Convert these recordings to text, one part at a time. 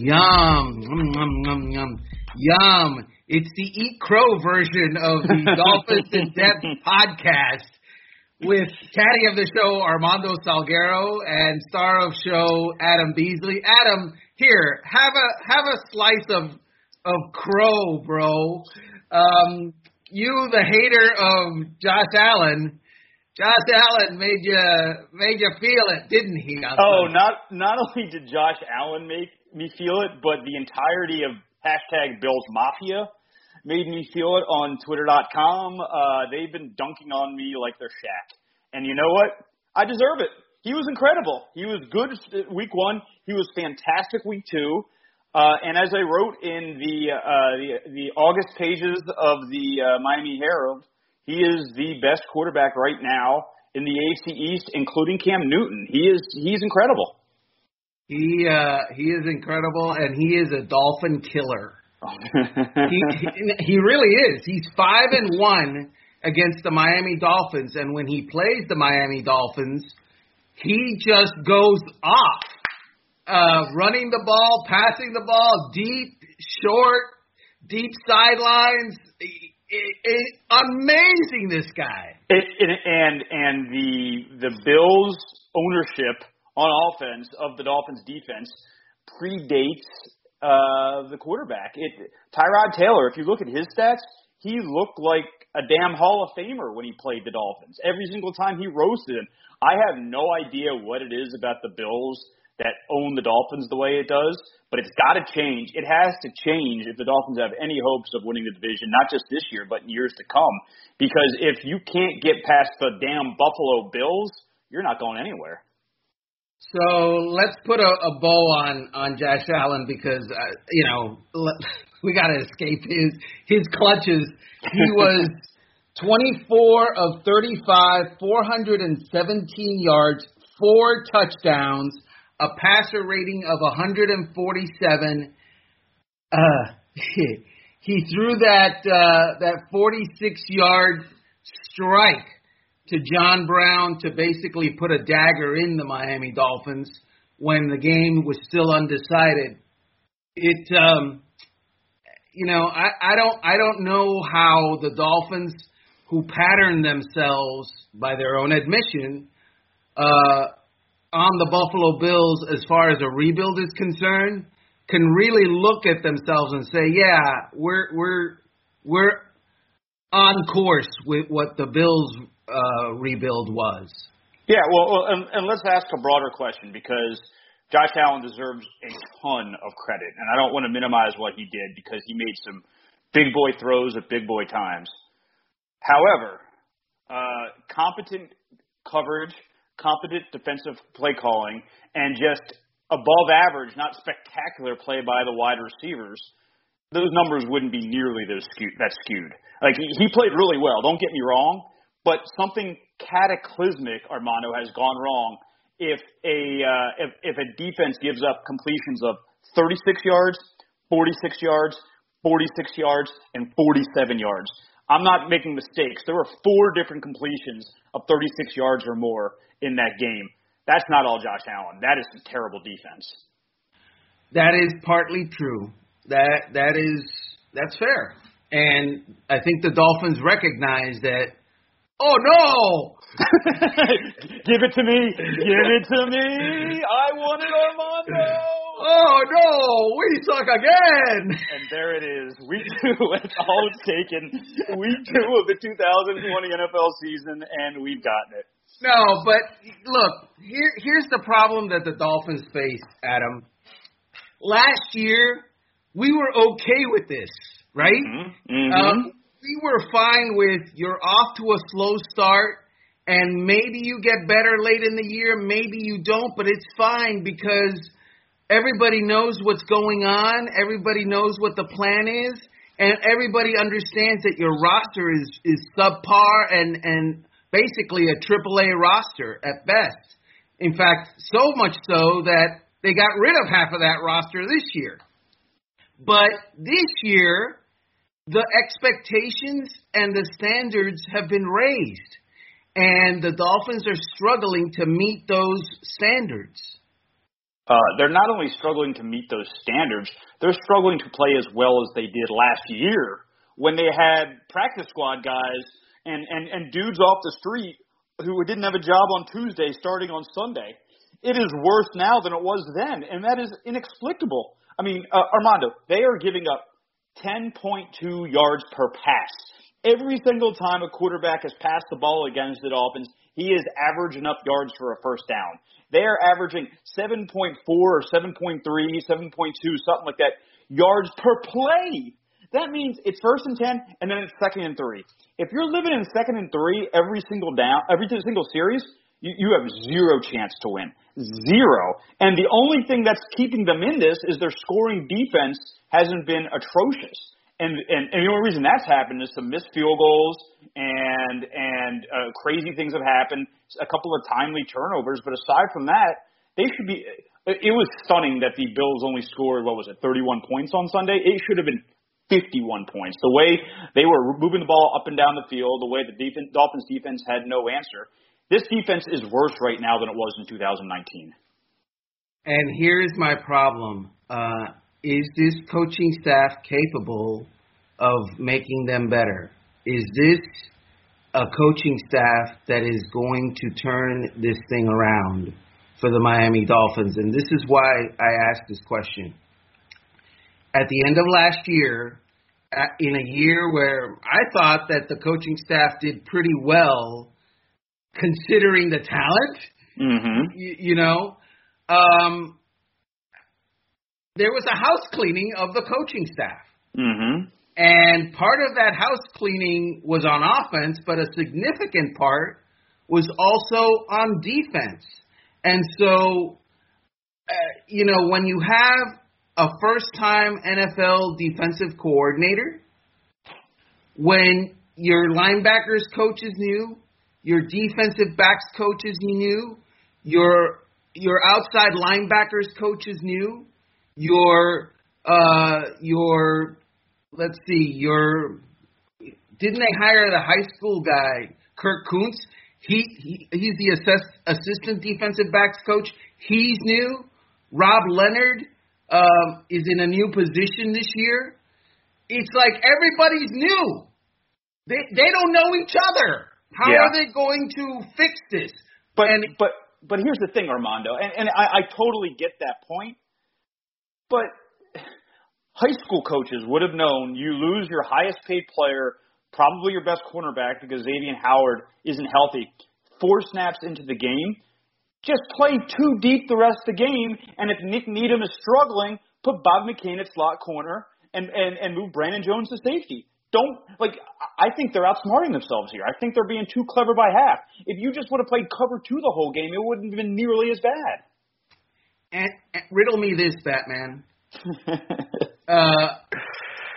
Yum, yum, yum, yum, yum, yum. It's the Eat Crow version of the Dolphins in Depth podcast with caddy of the show Armando Salguero and star of show Adam Beasley. Adam, here, have a have a slice of of crow, bro. Um, you, the hater of Josh Allen, Josh Allen made you made you feel it, didn't he? Oh, not not only did Josh Allen make me feel it, but the entirety of hashtag Bills Mafia made me feel it on Twitter.com. Uh, they've been dunking on me like they're Shaq, and you know what? I deserve it. He was incredible. He was good week one. He was fantastic week two. Uh, and as I wrote in the uh, the, the August pages of the uh, Miami Herald, he is the best quarterback right now in the AFC East, including Cam Newton. He is he's incredible. He uh, he is incredible, and he is a dolphin killer. he, he he really is. He's five and one against the Miami Dolphins, and when he plays the Miami Dolphins, he just goes off, uh, running the ball, passing the ball, deep, short, deep sidelines. It, it, amazing, this guy. It, and and the the Bills ownership on offense of the Dolphins defense predates uh, the quarterback. It Tyrod Taylor, if you look at his stats, he looked like a damn Hall of Famer when he played the Dolphins. Every single time he roasted him. I have no idea what it is about the Bills that own the Dolphins the way it does, but it's got to change. It has to change if the Dolphins have any hopes of winning the division, not just this year, but in years to come. Because if you can't get past the damn Buffalo Bills, you're not going anywhere. So let's put a, a bow on on Josh Allen because uh, you know we got to escape his his clutches. He was 24 of 35, 417 yards, four touchdowns, a passer rating of 147. Uh, he threw that uh, that 46 yard strike to John Brown to basically put a dagger in the Miami Dolphins when the game was still undecided. It, um, you know, I, I don't, I don't know how the Dolphins, who pattern themselves by their own admission, uh, on the Buffalo Bills as far as a rebuild is concerned, can really look at themselves and say, yeah, we're we're we're on course with what the Bills uh, rebuild was. Yeah, well, and, and let's ask a broader question because Josh Allen deserves a ton of credit, and I don't want to minimize what he did because he made some big boy throws at big boy times. However, uh, competent coverage, competent defensive play calling, and just above average, not spectacular play by the wide receivers, those numbers wouldn't be nearly those skewed, that skewed. Like he, he played really well. Don't get me wrong, but something cataclysmic, Armando, has gone wrong if a uh, if, if a defense gives up completions of 36 yards, 46 yards, 46 yards, and 47 yards. I'm not making mistakes. There were four different completions of 36 yards or more in that game. That's not all Josh Allen. That is some terrible defense. That is partly true. That that is that's fair. And I think the Dolphins recognize that Oh no! Give it to me! Give it to me! I want it, Armando! Oh no! We suck again! And there it is. Week two. That's all it's taken. Week two of the 2020 NFL season, and we've gotten it. No, but look, here here's the problem that the Dolphins face, Adam. Last year, we were okay with this, right? Mm-hmm. Mm-hmm. Um, we were fine with you're off to a slow start and maybe you get better late in the year, maybe you don't, but it's fine because everybody knows what's going on, everybody knows what the plan is, and everybody understands that your roster is is subpar and and basically a AAA roster at best. In fact, so much so that they got rid of half of that roster this year. But this year, the expectations and the standards have been raised, and the Dolphins are struggling to meet those standards. uh, they're not only struggling to meet those standards, they're struggling to play as well as they did last year when they had practice squad guys and, and, and dudes off the street who didn't have a job on Tuesday starting on Sunday. It is worse now than it was then, and that is inexplicable. I mean, uh, Armando, they are giving up 10.2 yards per pass. Every single time a quarterback has passed the ball against the Dolphins, he is averaging up yards for a first down. They are averaging 7.4 or 7.3, 7.2, something like that, yards per play. That means it's first and 10, and then it's second and three. If you're living in second and three every single down, every single series, you, you have zero chance to win. Zero. And the only thing that's keeping them in this is their scoring defense hasn't been atrocious. And, and, and the only reason that's happened is some missed field goals and and uh, crazy things have happened. A couple of timely turnovers, but aside from that, they should be. It was stunning that the Bills only scored what was it, 31 points on Sunday. It should have been 51 points. The way they were moving the ball up and down the field, the way the defense, Dolphins defense had no answer. This defense is worse right now than it was in 2019. And here's my problem. Uh, is this coaching staff capable of making them better? Is this a coaching staff that is going to turn this thing around for the Miami Dolphins? And this is why I asked this question. At the end of last year, in a year where I thought that the coaching staff did pretty well considering the talent. Mm-hmm. You, you know, um, there was a house cleaning of the coaching staff. Mm-hmm. And part of that house cleaning was on offense, but a significant part was also on defense. And so, uh, you know, when you have a first time NFL defensive coordinator, when your linebackers coach is new, your defensive backs coach is new. Your your outside linebackers coach is new. Your uh your let's see your didn't they hire the high school guy Kirk Kuntz? He, he he's the assess, assistant defensive backs coach. He's new. Rob Leonard um, is in a new position this year. It's like everybody's new. They they don't know each other. How Yeah. are they going to fix this? But And- but but here's the thing, Armando, and, and I, I totally get that point. But high school coaches would have known you lose your highest paid player, probably your best cornerback because Xavier Howard isn't healthy. Four snaps into the game, just play too deep the rest of the game. And if Nik Needham is struggling, put Bob McCain at slot corner and and and move Brandon Jones to safety. Don't like. I think they're outsmarting themselves here. I think they're being too clever by half. If you just would have played cover two the whole game, it wouldn't have been nearly as bad. and, and riddle me this, Batman. Uh,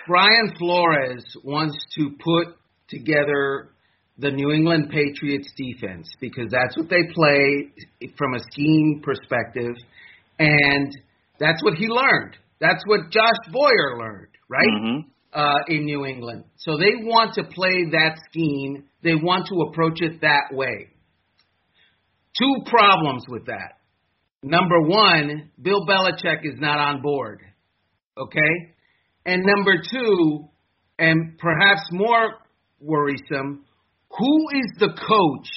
Brian Flores wants to put together the New England Patriots defense because that's what they play from a scheme perspective, and that's what he learned. That's what Josh Boyer learned, right? Mhm. Uh, in New England. So they want to play that scheme. They want to approach it that way. Two problems with that. Number one, Bill Belichick is not on board. Okay? And number two, and perhaps more worrisome, who is the coach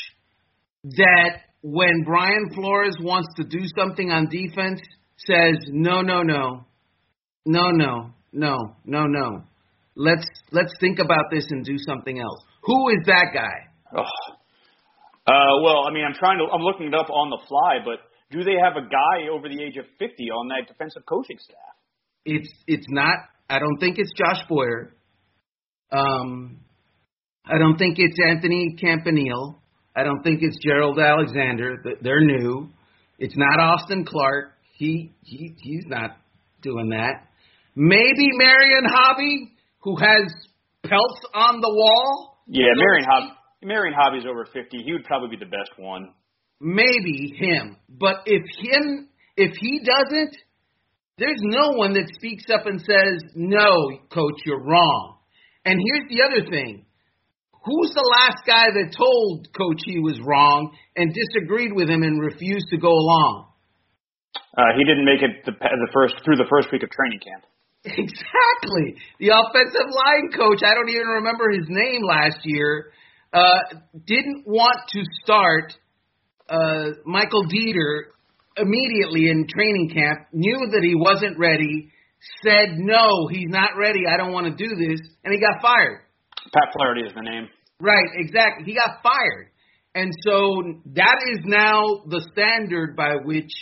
that when Brian Flores wants to do something on defense says, no, no, no, no, no, no, no, no. Let's let's think about this and do something else. Who is that guy? Oh. Uh, well, I mean, I'm trying to. I'm looking it up on the fly, but do they have a guy over the age of 50 on that defensive coaching staff? It's it's not. I don't think it's Josh Boyer. Um, I don't think it's Anthony Campanile. I don't think it's Gerald Alexander. They're new. It's not Austin Clark. He he he's not doing that. Maybe Marion Hobby, who has pelts on the wall. Yeah, Marion Hob- Marion Hobby's over 50. He would probably be the best one. maybe him. But if him, if he doesn't, there's no one that speaks up and says, "No, coach, you're wrong." And here's the other thing: who's the last guy that told coach he was wrong and disagreed with him and refused to go along? Uh, he didn't make it the, the first through the first week of training camp. Exactly. The offensive line coach, I don't even remember his name last year, uh, didn't want to start uh, Michael Deiter immediately in training camp, knew that he wasn't ready, said, no, he's not ready, I don't want to do this, and he got fired. Pat Flaherty is the name. Right, exactly. He got fired. And so that is now the standard by which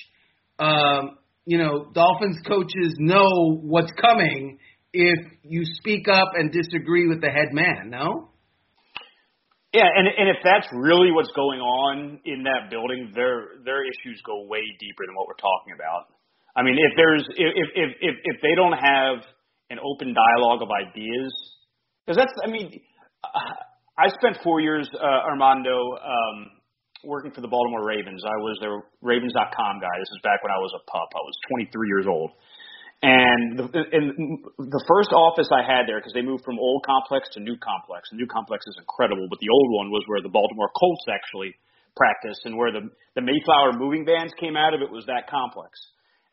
um, you know, Dolphins coaches know what's coming if you speak up and disagree with the head man, no? Yeah, and and if that's really what's going on in that building, their their issues go way deeper than what we're talking about. I mean, if there's if if if if they don't have an open dialogue of ideas, because that's I mean, I spent four years, uh, Armando, um, working for the Baltimore Ravens. I was their Ravens.com guy. This is back when I was a pup. I was 23 years old. And the, and the first office I had there, because they moved from old complex to new complex. The new complex is incredible, but the old one was where the Baltimore Colts actually practiced, and where the the Mayflower moving vans came out of it was that complex.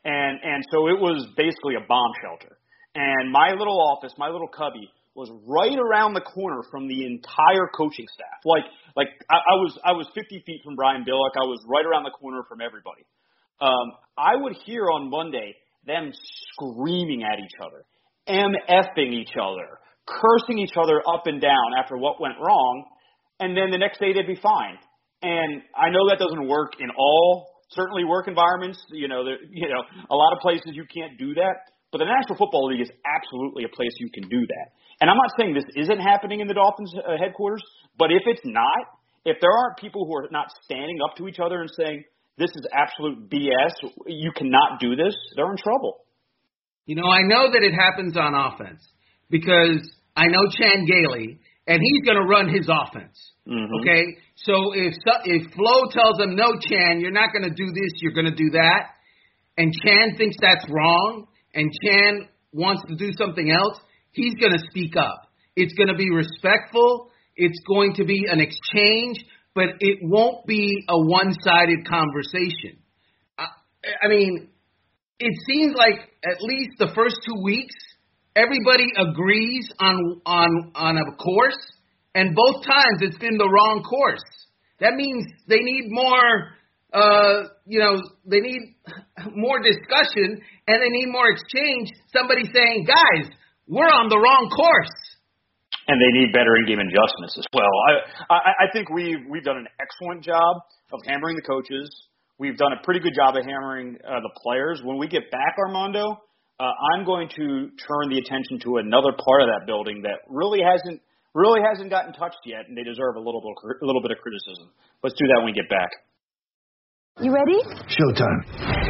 And and so it was basically a bomb shelter. And my little office, my little cubby, was right around the corner from the entire coaching staff. Like like I, I was I was 50 feet from Brian Billick. I was right around the corner from everybody. Um, I would hear on Monday them screaming at each other, mfing each other, cursing each other up and down after what went wrong, and then the next day they'd be fine. And I know that doesn't work in all certainly work environments. You know, there, you know, a lot of places you can't do that. But the National Football League is absolutely a place you can do that. And I'm not saying this isn't happening in the Dolphins uh, headquarters, but if it's not, if there aren't people who are not standing up to each other and saying, this is absolute BS, you cannot do this, they're in trouble. You know, I know that it happens on offense because I know Chan Gailey, and he's going to run his offense. Mm-hmm. Okay, so if if Flo tells him no, Chan, you're not going to do this, you're going to do that, and Chan thinks that's wrong, and Chan wants to do something else, he's going to speak up. It's going to be respectful. It's going to be an exchange, but it won't be a one sided conversation. I, I mean, it seems like at least the first two weeks, everybody agrees on on on a course, and both times it's been the wrong course. That means they need more uh, you know, they need more discussion and they need more exchange. Somebody saying, guys, we're on the wrong course. And they need better in-game adjustments as well. I, I, I think we've we've done an excellent job of hammering the coaches. We've done a pretty good job of hammering uh, the players. When we get back, Armando, uh, I'm going to turn the attention to another part of that building that really hasn't really hasn't gotten touched yet, and they deserve a little bit a little bit of criticism. Let's do that when we get back. You ready? Showtime.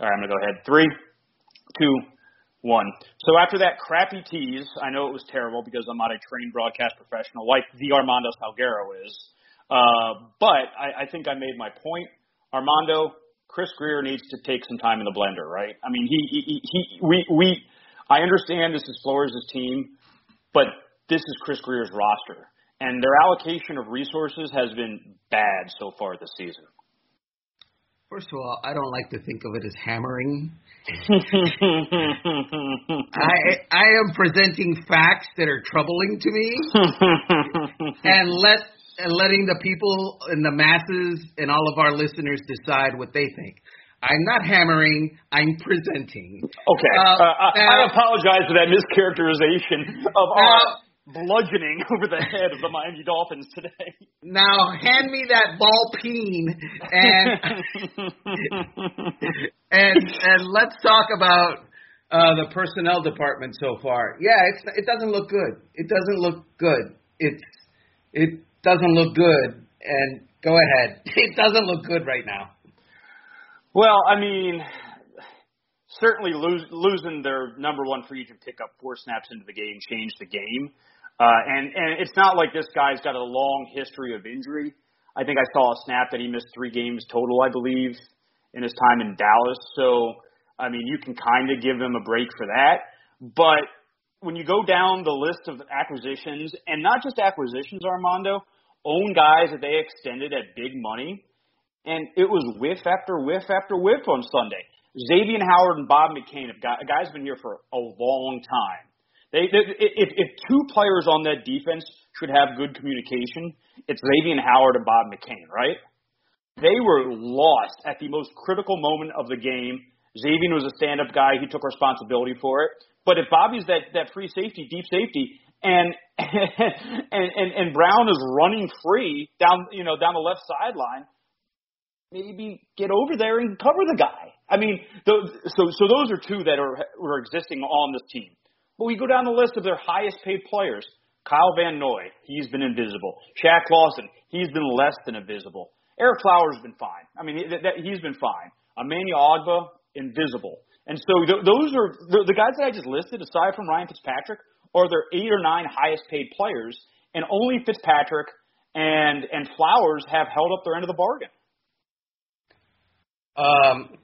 All right, I'm going to go ahead. Three, two, one. So after that crappy tease, I know it was terrible because I'm not a trained broadcast professional like the Armando Salguero is. Uh, but I, I think I made my point. Armando, Chris Grier needs to take some time in the blender, right? I mean, he, he, he we, we, I understand this is Flores' team, but this is Chris Grier's roster. And their allocation of resources has been bad so far this season. First of all, I don't like to think of it as hammering. I I am presenting facts that are troubling to me, and let and letting the people and the masses and all of our listeners decide what they think. I'm not hammering. I'm presenting. Okay. Uh, Uh, I, now- I apologize for that mischaracterization of Now- our bludgeoning over the head of the Miami Dolphins today. Now hand me that ball peen and and and let's talk about uh, the personnel department so far. Yeah, it's it doesn't look good. It doesn't look good. It's it doesn't look good. And go ahead. It doesn't look good right now. Well, I mean, certainly lose, losing their number one free agent pickup four snaps into the game changed the game. Uh, and and it's not like this guy's got a long history of injury. I think I saw a snap that he missed three games total, I believe, in his time in Dallas. So, I mean, you can kind of give him a break for that. But when you go down the list of acquisitions, and not just acquisitions, Armando, own guys that they extended at big money, and it was whiff after whiff after whiff on Sunday. Xavier Howard and Bob McCain have got guys been here for a long time. They, they if, if two players on that defense should have good communication, it's Xavier Howard and Bob McCain, right? They were lost at the most critical moment of the game. Xavier was a stand-up guy; he took responsibility for it. But if Bobby's that that free safety, deep safety, and and and, and Brown is running free down you know down the left sideline, maybe get over there and cover the guy. I mean, those, so so those are two that are are existing on this team. But we go down the list of their highest paid players. Kyle Van Noy, he's been invisible. Shaq Lawson, he's been less than invisible. Ereck Flowers has been fine. I mean, he's been fine. Emmanuel Ogbah, invisible. And so th- those are the, the guys that I just listed, aside from Ryan Fitzpatrick, are their eight or nine highest paid players, and only Fitzpatrick and and Flowers have held up their end of the bargain. Um,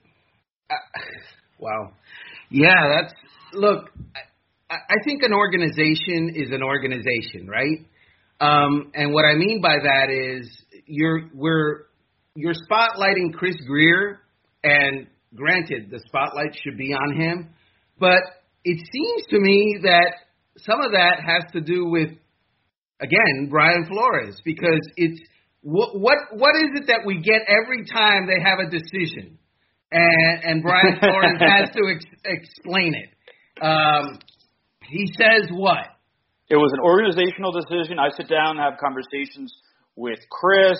I, wow. Yeah, that's look. I, I think an organization is an organization, right? Um, and what I mean by that is you're we're you're spotlighting Chris Grier, and granted, the spotlight should be on him, but it seems to me that some of that has to do with again Brian Flores because it's what what what is it that we get every time they have a decision, and and Brian Flores has to ex- explain it. Um, he says what? It was an organizational decision. I sit down and have conversations with Chris,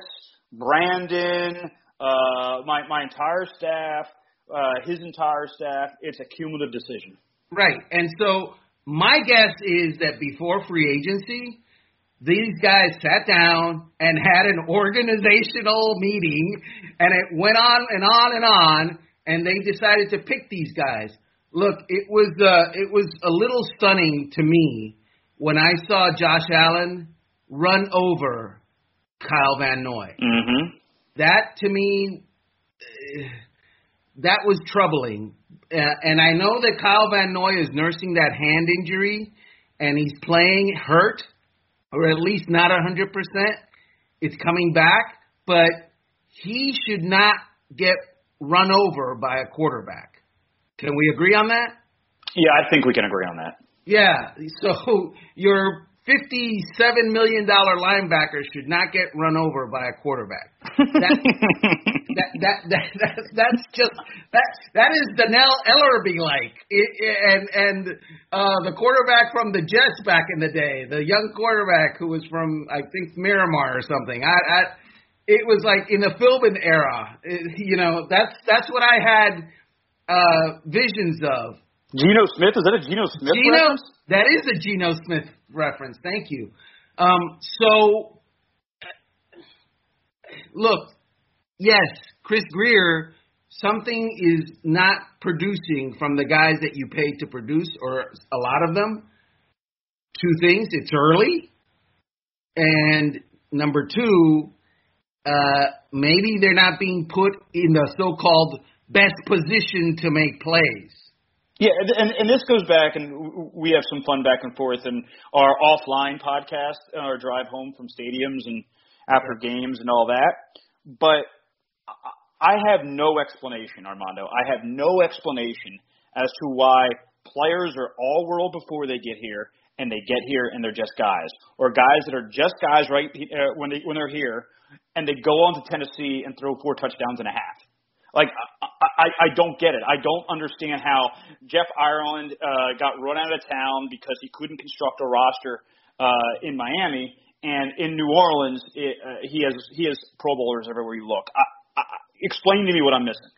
Brandon, uh, my my entire staff, uh, his entire staff. It's a cumulative decision. Right, and so my guess is that before free agency, these guys sat down and had an organizational meeting, and it went on and on and on, and they decided to pick these guys. Look, it was uh, it was a little stunning to me when I saw Josh Allen run over Kyle Van Noy. Mm-hmm. That to me, that was troubling. Uh, and I know that Kyle Van Noy is nursing that hand injury, and he's playing hurt, or at least not a hundred percent. It's coming back, but he should not get run over by a quarterback. Can we agree on that? Yeah, I think we can agree on that. Yeah. So your fifty-seven million dollar linebacker should not get run over by a quarterback. That, that, that, that, that that's just that that is Dannell Ellerbe like, and and uh, the quarterback from the Jets back in the day, the young quarterback who was from I think Miramar or something. I, I it was like in the Philbin era. It, you know, that's that's what I had uh, visions of. Geno Smith is that a Geno Smith Geno, reference? that is a Geno Smith reference. Thank you. Um, so, look, yes, Chris Grier, something is not producing from the guys that you paid to produce, or a lot of them. Two things: it's early, and number two, uh, maybe they're not being put in the so-called best position to make plays. Yeah, and, and this goes back, and we have some fun back and forth in our offline podcast, our drive home from stadiums and after games and all that. But I have no explanation, Armando. I have no explanation as to why players are all world before they get here, and they get here and they're just guys, or guys that are just guys right uh, when they when they're here, and they go on to Tennessee and throw four touchdowns and a half. Like I, I, I don't get it. I don't understand how Jeff Ireland uh, got run out of town because he couldn't construct a roster uh, in Miami, and in New Orleans, it, uh, he has he has Pro Bowlers everywhere you look. I, I, explain to me what I'm missing.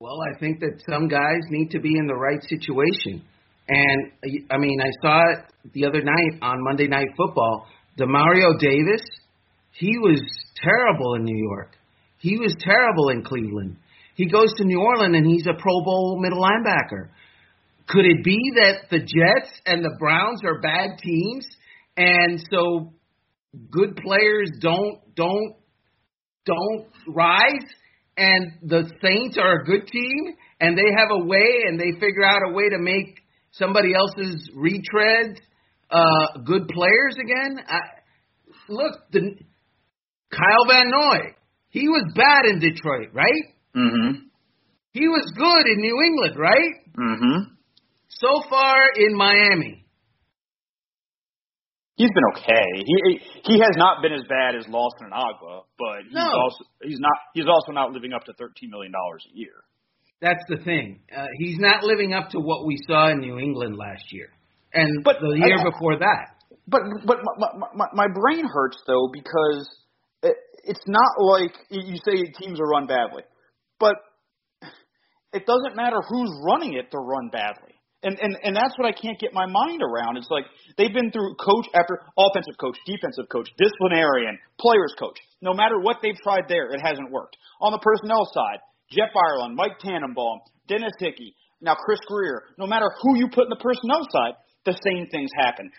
Well, I think that some guys need to be in the right situation. And I mean, I saw it the other night on Monday Night Football. Demario Davis, he was terrible in New York. He was terrible in Cleveland. He goes to New Orleans and he's a Pro Bowl middle linebacker. Could it be that the Jets and the Browns are bad teams, and so good players don't don't don't rise, and the Saints are a good team, and they have a way, and they figure out a way to make somebody else's retreads uh, good players again? I, look, the Kyle Van Noy, he was bad in Detroit, right? Mm-hmm. He was good in New England, right? Mm-hmm. So far in Miami. He's been okay. He he has not been as bad as Lawson and Ogbah, but he's No. also he's not he's also not living up to thirteen million dollars a year. That's the thing. Uh, he's not living up to what we saw in New England last year, and But the year I- before that. But but my, my, my brain hurts though because it, it's not like you say teams are run badly, but it doesn't matter who's running it to run badly. And, and and that's what I can't get my mind around. It's like they've been through coach after offensive coach, defensive coach, disciplinarian, players coach. No matter what they've tried there, it hasn't worked. On the personnel side, Jeff Ireland, Mike Tannenbaum, Dennis Hickey, now Chris Grier. No matter who you put in the personnel side, the same things happen.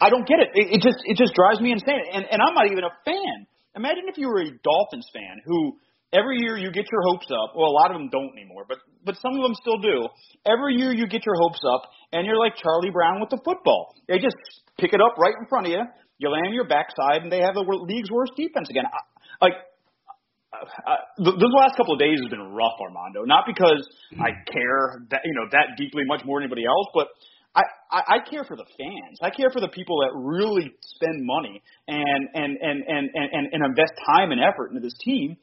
I don't get it. It, just it just drives me insane. And and I'm not even a fan. Imagine if you were a Dolphins fan who every year you get your hopes up. Well, a lot of them don't anymore, but but some of them still do. Every year you get your hopes up, and you're like Charlie Brown with the football. They just pick it up right in front of you. You land on your backside, and they have the league's worst defense again. I, like uh, th- this last couple of days has been rough, Armando. Not because I care that you know that deeply much more than anybody else, but I, I I care for the fans. I care for the people that really spend money and and and and and, and invest time and effort into this team.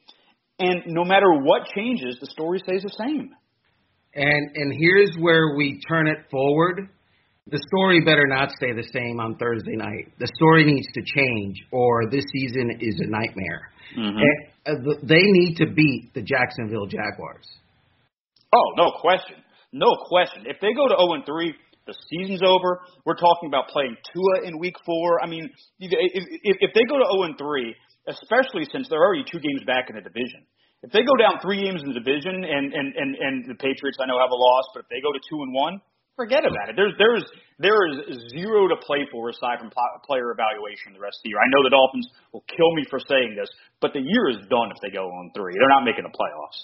And no matter what changes, the story stays the same. And and here's where we turn it forward. The story better not stay the same on Thursday night. The story needs to change, or this season is a nightmare. Mm-hmm. And, uh, they need to beat the Jacksonville Jaguars. Oh, no question. No question. If they go to 0 and 3, the season's over. We're talking about playing Tua in week 4. I mean, if, if, they go to 0 and 3, especially since they're already two games back in the division. If they go down three games in the division and and and, and the Patriots I know have a loss, but if they go to 2 and 1, forget about it. There's there's there is zero to play for aside from pl- player evaluation the rest of the year. I know the Dolphins will kill me for saying this, but the year is done if they go oh on 3. They're not making the playoffs.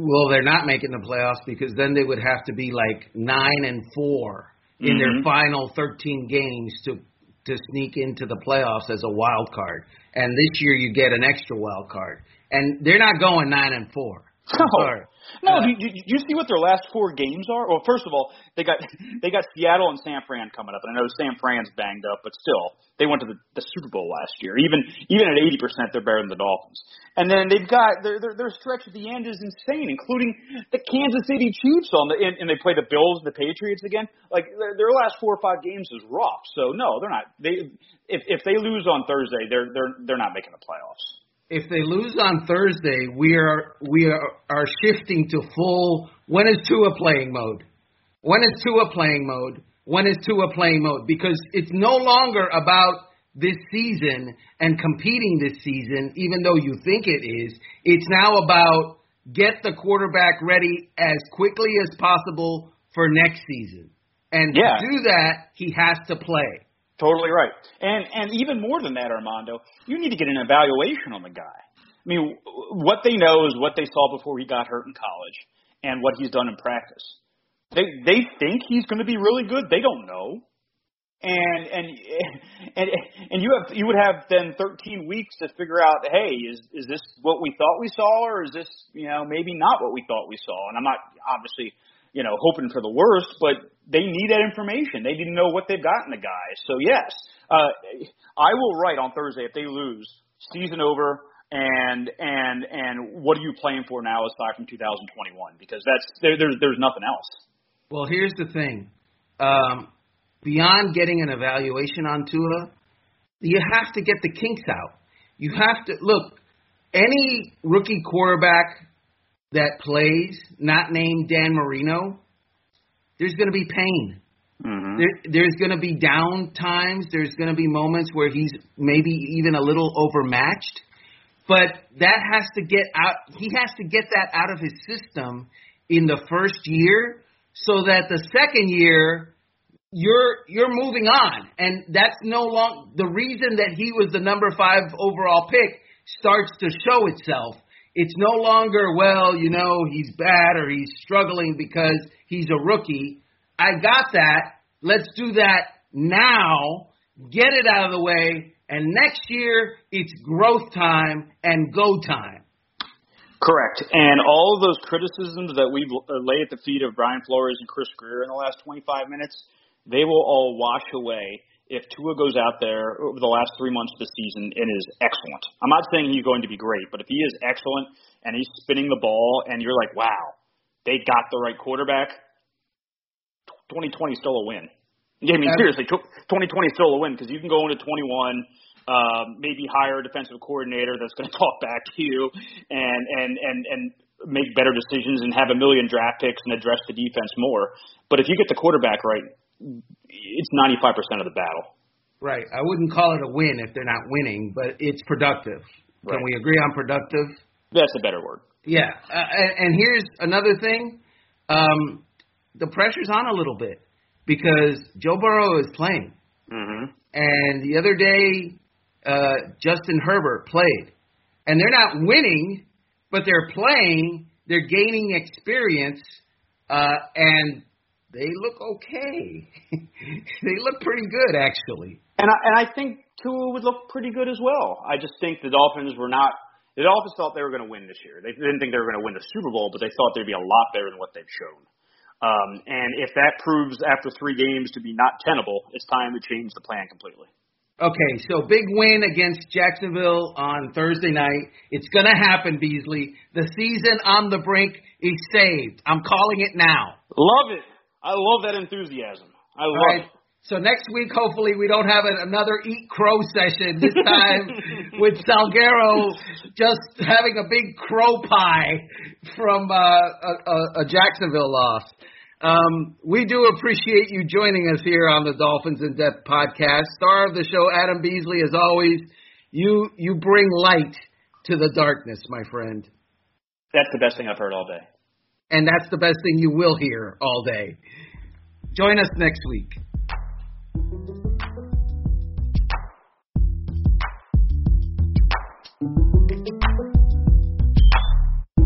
Well, they're not making the playoffs because then they would have to be like nine and 4 in their Mhm. final 13 games to to sneak into the playoffs as a wild card. And this year you get an extra wild card, and they're not going nine and four. No. sorry. No, Uh, do, you, do you see what their last four games are? Well, first of all, they got they got Seattle and San Fran coming up, and I know San Fran's banged up, but still, they went to the, the Super Bowl last year. Even even at eighty percent, they're better than the Dolphins. And then they've got their their, their stretch at the end is insane, including the Kansas City Chiefs on the and, and they play the Bills and the Patriots again. Like their, their last four or five games is rough. So no, they're not. They if if they lose on Thursday, they're they're they're not making the playoffs. If they lose on Thursday, we are we are, are shifting to full. When is Tua playing mode? When is Tua playing mode? When is Tua playing mode? Because it's no longer about this season and competing this season, even though you think it is. It's now about get the quarterback ready as quickly as possible for next season. And Yeah. to do that, he has to play. Totally right. And and even more than that, Armando, you need to get an evaluation on the guy. I mean, what they know is what they saw before he got hurt in college and what he's done in practice. They they think he's going to be really good. They don't know. And and and and you have you would have then 13 weeks to figure out, hey, is is this what we thought we saw, or is this you know maybe not what we thought we saw? And I'm not obviously you know hoping for the worst, but they need that information. They to know what they've got in the guy. So yes, uh, I will write on Thursday if they lose, season over. and and and what are you playing for now aside from 2021? Because that's there, there's there's nothing else. Well, here's the thing. Um, beyond getting an evaluation on Tua, you have to get the kinks out. You have to look. Any rookie quarterback that plays, not named Dan Marino, there's going to be pain. Mm-hmm. There, there's going to be down times. There's going to be moments where he's maybe even a little overmatched. But that has to get out. He has to get that out of his system in the first year, so that the second year you're you're moving on, and that's no long. The reason that he was the number five overall pick starts to show itself. It's no longer well, you know, he's bad or he's struggling because he's a rookie. I got that. Let's do that now. Get it out of the way. And next year, it's growth time and go time. Correct. And all of those criticisms that we uh, lay at the feet of Brian Flores and Chris Grier in the last 25 minutes, they will all wash away if Tua goes out there over the last three months of the season and is excellent. I'm not saying he's going to be great, but if he is excellent and he's spinning the ball and you're like, wow, they got the right quarterback, 2020 is still a win. Yeah, I mean, seriously, 2020 is still a win because you can go into 21, um, maybe hire a defensive coordinator that's going to talk back to you and and and and make better decisions and have a million draft picks and address the defense more. But if you get the quarterback right, it's 95% of the battle. Right. I wouldn't call it a win if they're not winning, but it's productive. Can Right. we agree on productive? That's a better word. Yeah, uh, and, and here's another thing: um, the pressure's on a little bit because Joe Burrow is playing, Mm-hmm. and the other day uh, Justin Herbert played, and they're not winning, but they're playing. They're gaining experience, uh, and they look okay. they look pretty good, actually. And I, and I think Tua would look pretty good as well. I just think the Dolphins were not. The Dolphins thought they were going to win this year. They didn't think they were going to win the Super Bowl, but they thought they'd be a lot better than what they've shown. Um, and if that proves after three games to be not tenable, it's time to change the plan completely. Okay, so big win against Jacksonville on Thursday night. It's going to happen, Beasley. The season on the brink is saved. I'm calling it now. Love it. I love that enthusiasm. I love All right. it. So next week, hopefully, we don't have a, another eat crow session. This time with Salguero just having a big crow pie from uh, a, a, a Jacksonville loss. Um, we do appreciate you joining us here on the Dolphins in Depth podcast. Star of the show, Adam Beasley, as always. You you bring light to the darkness, my friend, That's the best thing I've heard all day. And that's the best thing you will hear all day. Join us next week.